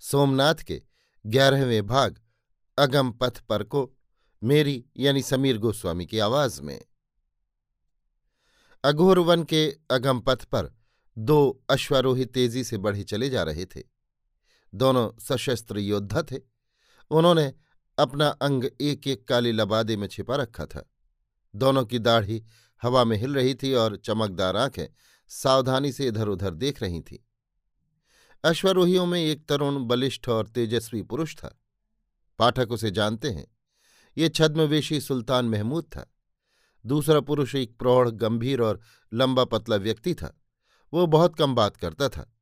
सोमनाथ के ग्यारहवें भाग, अगम पथ पर को, मेरी यानी समीर गोस्वामी की आवाज़ में। अघोर वन के अगम पथ पर दो अश्वारोही तेज़ी से बढ़े चले जा रहे थे। दोनों सशस्त्र योद्धा थे। उन्होंने अपना अंग एक एक काले लबादे में छिपा रखा था। दोनों की दाढ़ी हवा में हिल रही थी और चमकदार आँखें सावधानी से इधर उधर देख रही थीं। अश्वरोहियों में एक तरुण बलिष्ठ और तेजस्वी पुरुष था। पाठक उसे जानते हैं। ये छद्मवेशी सुल्तान महमूद था। दूसरा पुरुष एक प्रौढ़, गंभीर और लंबा पतला व्यक्ति था। वो बहुत कम बात करता था।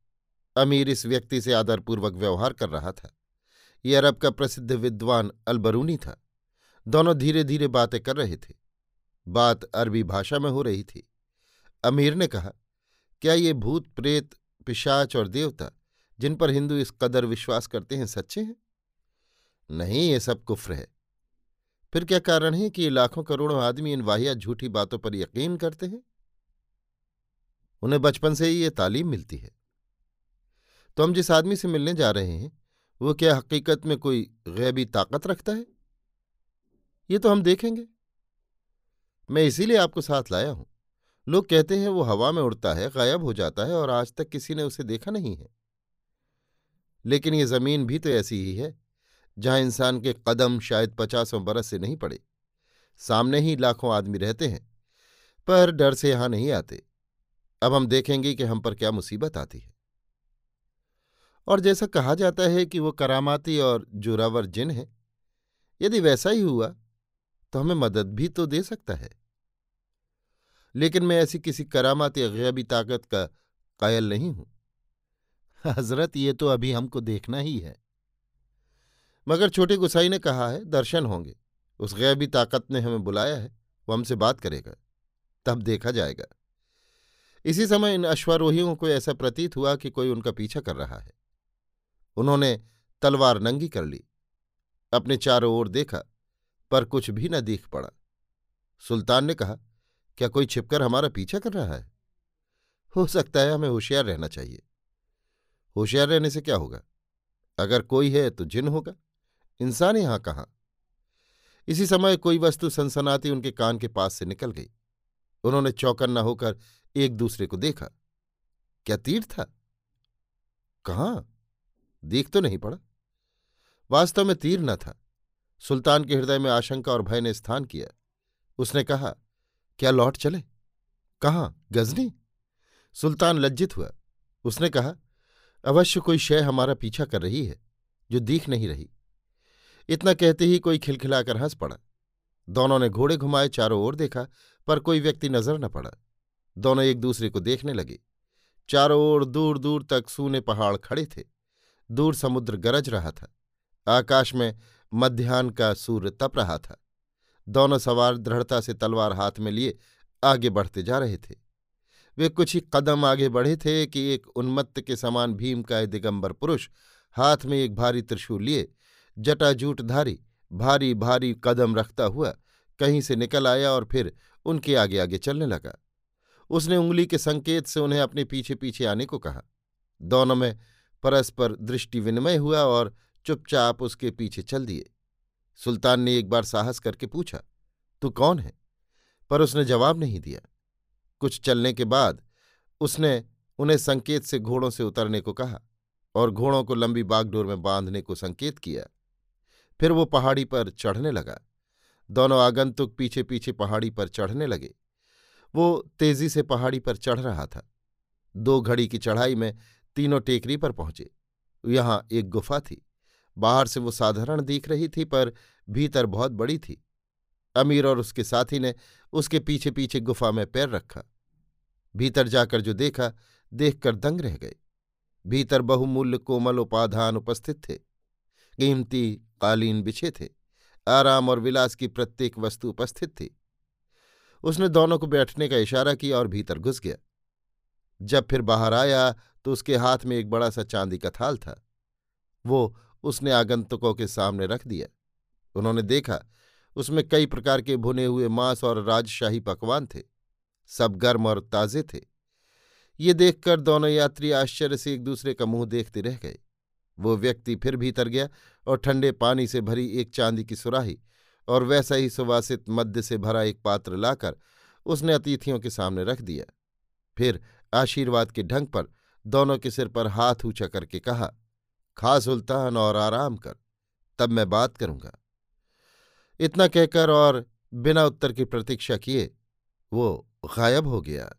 अमीर इस व्यक्ति से आदरपूर्वक व्यवहार कर रहा था। ये अरब का प्रसिद्ध विद्वान अलबरूनी था। दोनों धीरे धीरे बातें कर रहे थे। बात अरबी भाषा में हो रही थी। अमीर ने कहा, क्या ये भूत, प्रेत, पिशाच और देवता जिन पर हिंदू इस कदर विश्वास करते हैं, सच्चे हैं? नहीं, ये सब कुफ्र है। फिर क्या कारण है कि ये लाखों करोड़ों आदमी इन वाहिया झूठी बातों पर यकीन करते हैं? उन्हें बचपन से ही ये तालीम मिलती है। तो हम जिस आदमी से मिलने जा रहे हैं, वो क्या हकीकत में कोई गैबी ताकत रखता है? ये तो हम देखेंगे। मैं इसीलिए आपको साथ लाया हूँ। लोग कहते हैं वो हवा में उड़ता है, गायब हो जाता है और आज तक किसी ने उसे देखा नहीं है। लेकिन ये ज़मीन भी तो ऐसी ही है, जहाँ इंसान के कदम शायद पचासों बरस से नहीं पड़े। सामने ही लाखों आदमी रहते हैं, पर डर से यहाँ नहीं आते। अब हम देखेंगे कि हम पर क्या मुसीबत आती है। और जैसा कहा जाता है कि वो करामाती और जोरावर जिन है। यदि वैसा ही हुआ तो हमें मदद भी तो दे सकता है। लेकिन मैं ऐसी किसी करामाती गैबी ताकत का कायल नहीं हूँ। हज़रत, ये तो अभी हमको देखना ही है। मगर छोटे गुसाई ने कहा है, दर्शन होंगे। उस गैबी ताकत ने हमें बुलाया है, वो हमसे बात करेगा। तब देखा जाएगा। इसी समय इन अश्वारोहियों को ऐसा प्रतीत हुआ कि कोई उनका पीछा कर रहा है। उन्होंने तलवार नंगी कर ली। अपने चारों ओर देखा, पर कुछ भी न दिख पड़ा। सुल्तान ने कहा, क्या कोई छिपकर हमारा पीछा कर रहा है? हो सकता है हमें होशियार रहना चाहिए। होशियार रहने से क्या होगा? अगर कोई है तो जिन होगा। इंसान यहाँ कहाँ? इसी समय कोई वस्तु सनसनाती उनके कान के पास से निकल गई। उन्होंने चौकन्ना होकर एक दूसरे को देखा। क्या तीर था? कहाँ? देख तो नहीं पड़ा। वास्तव में तीर न था। सुल्तान के हृदय में आशंका और भय ने स्थान किया। उसने कहा, क्या लौट चले? कहाँ? गजनी? सुल्तान लज्जित हुआ। उसने कहा अवश्य कोई शय हमारा पीछा कर रही है, जो दिख नहीं रही। इतना कहते ही कोई खिलखिलाकर हंस पड़ा। दोनों ने घोड़े घुमाए, चारों ओर देखा, पर कोई व्यक्ति नज़र न पड़ा। दोनों एक दूसरे को देखने लगे। चारों ओर दूर दूर तक सूने पहाड़ खड़े थे। दूर समुद्र गरज रहा था। आकाश में मध्यान्ह का सूर्य तप रहा था। दोनों सवार दृढ़ता से तलवार हाथ में लिए आगे बढ़ते जा रहे थे। वे कुछ ही कदम आगे बढ़े थे कि एक उन्मत्त के समान भीम का दिगंबर पुरुष हाथ में एक भारी त्रिशूल लिए जटाजूटधारी भारी भारी कदम रखता हुआ कहीं से निकल आया और फिर उनके आगे आगे चलने लगा। उसने उंगली के संकेत से उन्हें अपने पीछे पीछे आने को कहा। दोनों में परस्पर दृष्टि विनिमय हुआ और चुपचाप उसके पीछे चल दिए। सुल्तान ने एक बार साहस करके पूछा, तू कौन है? पर उसने जवाब नहीं दिया। कुछ चलने के बाद उसने उन्हें संकेत से घोड़ों से उतरने को कहा और घोड़ों को लंबी बागडोर में बांधने को संकेत किया। फिर वो पहाड़ी पर चढ़ने लगा। दोनों आगंतुक पीछे पीछे पहाड़ी पर चढ़ने लगे। वो तेज़ी से पहाड़ी पर चढ़ रहा था। दो घड़ी की चढ़ाई में तीनों टेकरी पर पहुँचे। यहाँ एक गुफा थी। बाहर से वो साधारण दिख रही थी पर भीतर बहुत बड़ी थी। अमीर और उसके साथी ने उसके पीछे पीछे गुफा में पैर रखा। भीतर जाकर जो देखा, देखकर दंग रह गए भीतर बहुमूल्य कोमल उपाधान उपस्थित थे। कीमती कालीन बिछे थे। आराम और विलास की प्रत्येक वस्तु उपस्थित थी। उसने दोनों को बैठने का इशारा किया और भीतर घुस गया। जब फिर बाहर आया तो उसके हाथ में एक बड़ा सा चांदी का थाल था। वो उसने आगंतुकों के सामने रख दिया। उन्होंने देखा उसमें कई प्रकार के भुने हुए मांस और राजशाही पकवान थे। सब गर्म और ताजे थे। ये देखकर दोनों यात्री आश्चर्य से एक दूसरे का मुँह देखते रह गए। वो व्यक्ति फिर भीतर गया और ठंडे पानी से भरी एक चांदी की सुराही और वैसा ही सुवासित मद्य से भरा एक पात्र लाकर उसने अतिथियों के सामने रख दिया। फिर आशीर्वाद के ढंग पर दोनों के सिर पर हाथ ऊँचा करके कहा, खा सुल्तान और आराम कर, तब मैं बात करूँगा। इतना कहकर और बिना उत्तर की प्रतीक्षा किए, वो गायब हो गया।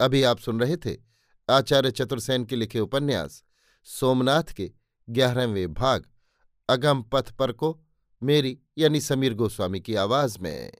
अभी आप सुन रहे थे आचार्य चतुर्सेन के लिखे उपन्यास, सोमनाथ के ग्यारहवें भाग, अगम पथ पर को मेरी यानी समीर गोस्वामी की आवाज़ में।